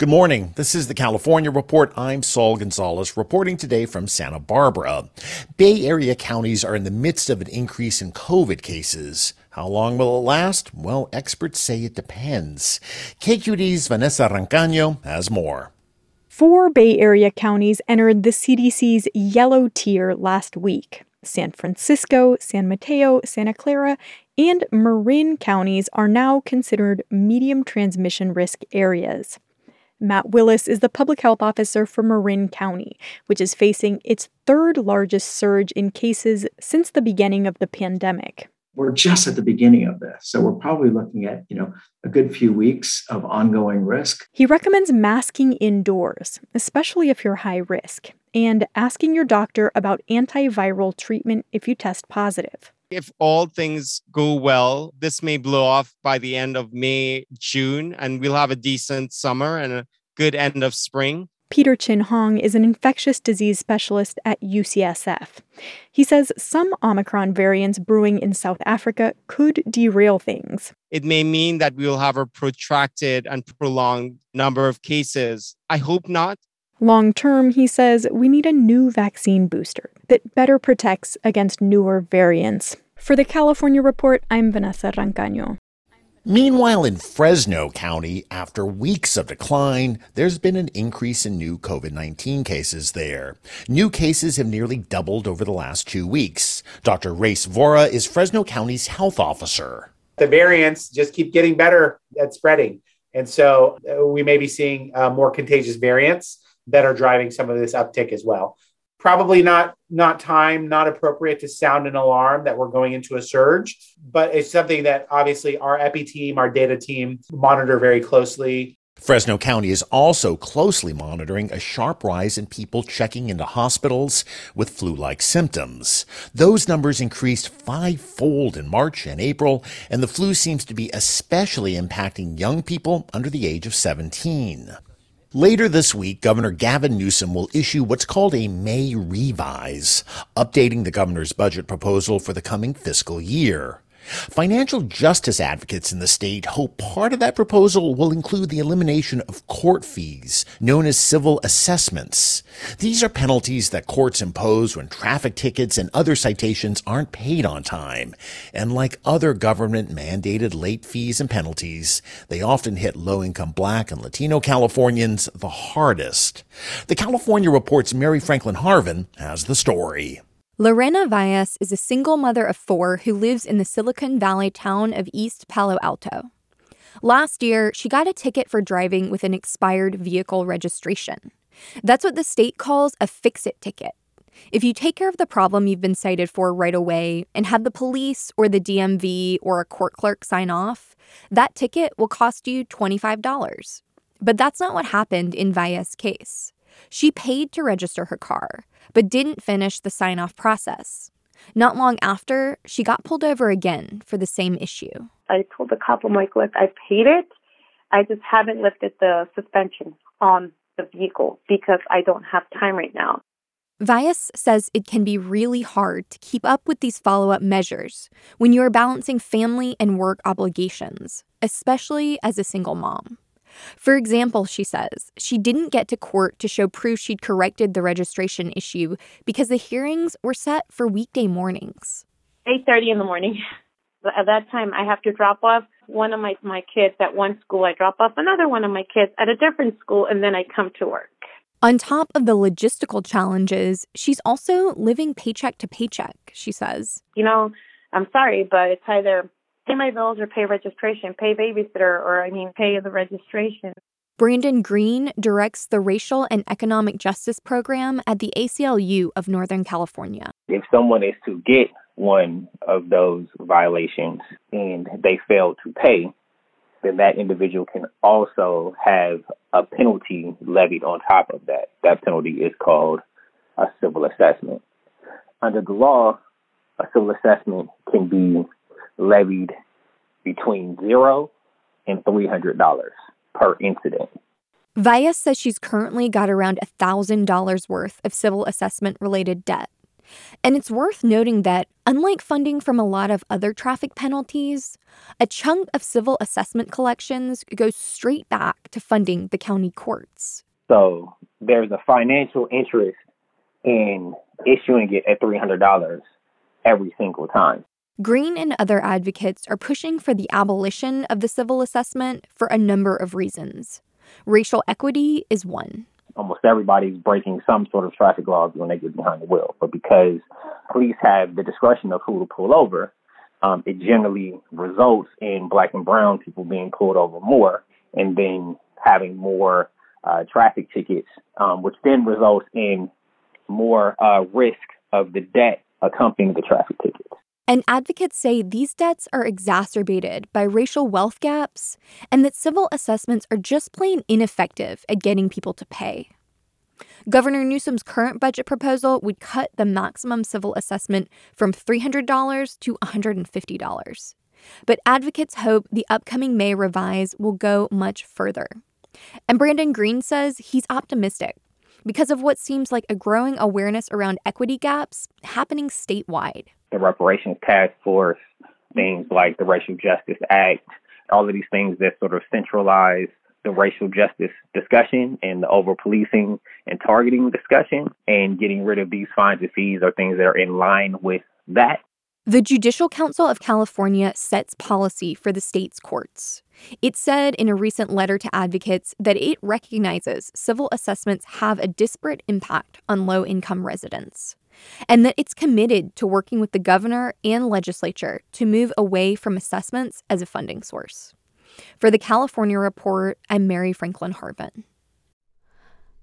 Good morning. This is the California Report. I'm Saul Gonzalez reporting today from Santa Barbara. Bay Area counties are in the midst of an increase in COVID cases. How long will it last? Well, experts say it depends. KQED's Vanessa Rancaño has more. Four Bay Area counties entered the CDC's yellow tier last week. San Francisco, San Mateo, Santa Clara, and Marin counties are now considered medium transmission risk areas. Matt Willis is the public health officer for Marin County, which is facing its third largest surge in cases since the beginning of the pandemic. We're just at the beginning of this, so we're probably looking at, you know, a good few weeks of ongoing risk. He recommends masking indoors, especially if you're high risk, and asking your doctor about antiviral treatment if you test positive. If all things go well, this may blow off by the end of May, June, and we'll have a decent summer and a good end of spring. Peter Chin-Hong is an infectious disease specialist at UCSF. He says some Omicron variants brewing in South Africa could derail things. It may mean that we will have a protracted and prolonged number of cases. I hope not. Long term, he says, we need a new vaccine booster that better protects against newer variants. For the California Report, I'm Vanessa Rancaño. Meanwhile, in Fresno County, after weeks of decline, there's been an increase in new COVID 19 cases there. New cases have nearly doubled over the last two weeks. Dr. Rais Vohra is Fresno County's health officer. The variants just keep getting better at spreading. And so uh, we may be seeing uh, more contagious variants that are driving some of this uptick as well probably not not time not appropriate to sound an alarm that we're going into a surge but it's something that obviously our epi team our data team monitor very closely Fresno County is also closely monitoring a sharp rise in people checking into hospitals with flu like symptoms. Those numbers increased fivefold in March and April, and the flu seems to be especially impacting young people under the age of 17. Later this week, Governor Gavin Newsom will issue what's called a May revise, updating the governor's budget proposal for the coming fiscal year. Financial justice advocates in the state hope part of that proposal will include the elimination of court fees, known as civil assessments. These are penalties that courts impose when traffic tickets and other citations aren't paid on time. And like other government mandated late fees and penalties, they often hit low income black and Latino Californians the hardest. The California Report's Mary Franklin Harvin has the story. Lorena Valles is a single mother of four who lives in the Silicon Valley town of East Palo Alto. Last year, she got a ticket for driving with an expired vehicle registration. That's what the state calls a fix it ticket. If you take care of the problem you've been cited for right away and have the police or the DMV or a court clerk sign off, that ticket will cost you $25. But that's not what happened in Valles' case. She paid to register her car, but didn't finish the sign off process. Not long after, she got pulled over again for the same issue. I told the cop, I'm like, look, I paid it. I just haven't lifted the suspension on the vehicle because I don't have time right now. Valles says it can be really hard to keep up with these follow up measures when you are balancing family and work obligations, especially as a single mom. For example, she says, she didn't get to court to show proof she'd corrected the registration issue because the hearings were set for weekday mornings. 8:30 in the morning. At that time, I have to drop off one of my, my kids at one school. I drop off another one of my kids at a different school, and then I come to work. On top of the logistical challenges, she's also living paycheck to paycheck, she says. You know, I'm sorry, but it's either pay my bills or pay registration, pay babysitter, or I mean, pay the registration. Brandon Greene directs the Racial and Economic Justice Program at the ACLU of Northern California. If someone is to get one of those violations and they fail to pay, then that individual can also have a penalty levied on top of that. That penalty is called a civil assessment. Under the law, a civil assessment can be levied between zero and $300 per incident. Valles says she's currently got around $1,000 worth of civil assessment related debt. And it's worth noting that, unlike funding from a lot of other traffic penalties, a chunk of civil assessment collections goes straight back to funding the county courts. So there's a financial interest in issuing it at $300 every single time. Greene and other advocates are pushing for the abolition of the civil assessment for a number of reasons. Racial equity is one. Almost everybody's breaking some sort of traffic laws when they get behind the wheel. But because police have the discretion of who to pull over, um, it generally results in black and brown people being pulled over more and then having more uh, traffic tickets, um, which then results in more uh, risk of the debt accompanying the traffic tickets. And advocates say these debts are exacerbated by racial wealth gaps and that civil assessments are just plain ineffective at getting people to pay. Governor Newsom's current budget proposal would cut the maximum civil assessment from $300 to $150. But advocates hope the upcoming May revise will go much further. And Brandon Greene says he's optimistic because of what seems like a growing awareness around equity gaps happening statewide the reparations task force, things like the Racial Justice Act, all of these things that sort of centralize the racial justice discussion and the over policing and targeting discussion and getting rid of these fines and fees are things that are in line with that. The Judicial Council of California sets policy for the state's courts. It said in a recent letter to advocates that it recognizes civil assessments have a disparate impact on low income residents and that it's committed to working with the governor and legislature to move away from assessments as a funding source. For the California Report, I'm Mary Franklin Harvin.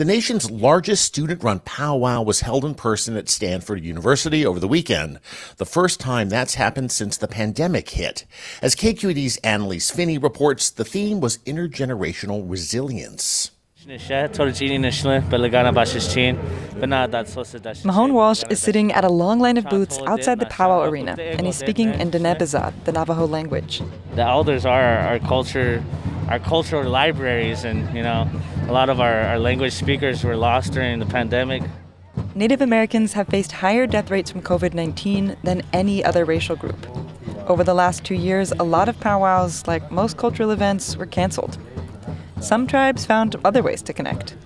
The nation's largest student run powwow was held in person at Stanford University over the weekend, the first time that's happened since the pandemic hit. As KQED's Annelise Finney reports, the theme was intergenerational resilience. Mahone Walsh is sitting at a long line of booths outside the powwow arena, and he's speaking in Diné Bizaad, the Navajo language. The elders are our culture, our cultural libraries, and you know, a lot of our, our language speakers were lost during the pandemic. Native Americans have faced higher death rates from COVID 19 than any other racial group. Over the last two years, a lot of powwows, like most cultural events, were canceled. Some tribes found other ways to connect.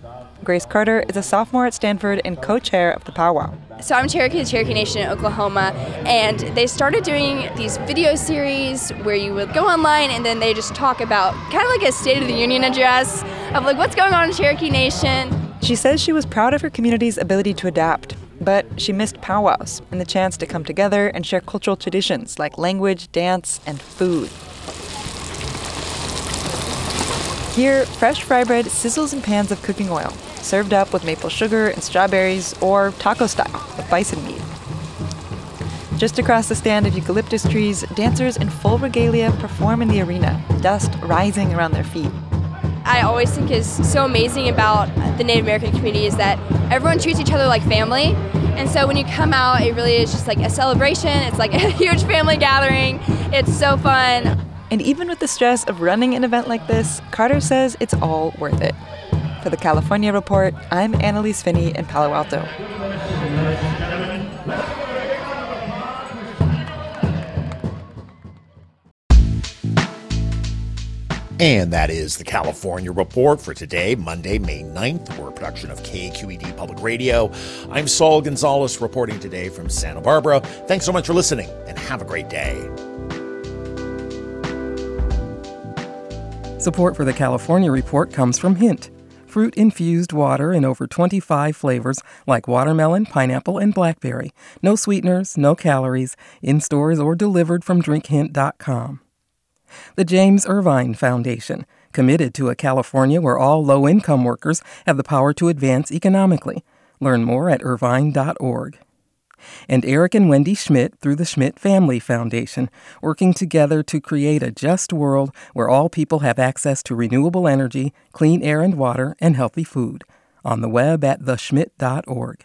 Grace Carter is a sophomore at Stanford and co chair of the powwow. So I'm Cherokee the Cherokee Nation in Oklahoma, and they started doing these video series where you would go online and then they just talk about kind of like a State of the Union address of like what's going on in Cherokee Nation. She says she was proud of her community's ability to adapt, but she missed powwows and the chance to come together and share cultural traditions like language, dance, and food. Here, fresh fry bread sizzles in pans of cooking oil, served up with maple sugar and strawberries or taco style with bison meat. Just across the stand of eucalyptus trees, dancers in full regalia perform in the arena, dust rising around their feet. I always think is so amazing about the Native American community is that everyone treats each other like family. And so when you come out, it really is just like a celebration. It's like a huge family gathering. It's so fun. And even with the stress of running an event like this, Carter says it's all worth it. For the California Report, I'm Annelise Finney in Palo Alto. And that is the California Report for today, Monday, May 9th. We're a production of KQED Public Radio. I'm Saul Gonzalez reporting today from Santa Barbara. Thanks so much for listening and have a great day. Support for the California Report comes from Hint fruit infused water in over 25 flavors like watermelon, pineapple, and blackberry. No sweeteners, no calories, in stores or delivered from drinkhint.com. The James Irvine Foundation, committed to a California where all low income workers have the power to advance economically. Learn more at irvine.org and Eric and Wendy Schmidt through the Schmidt Family Foundation, working together to create a just world where all people have access to renewable energy, clean air and water, and healthy food. On the web at theschmidt.org.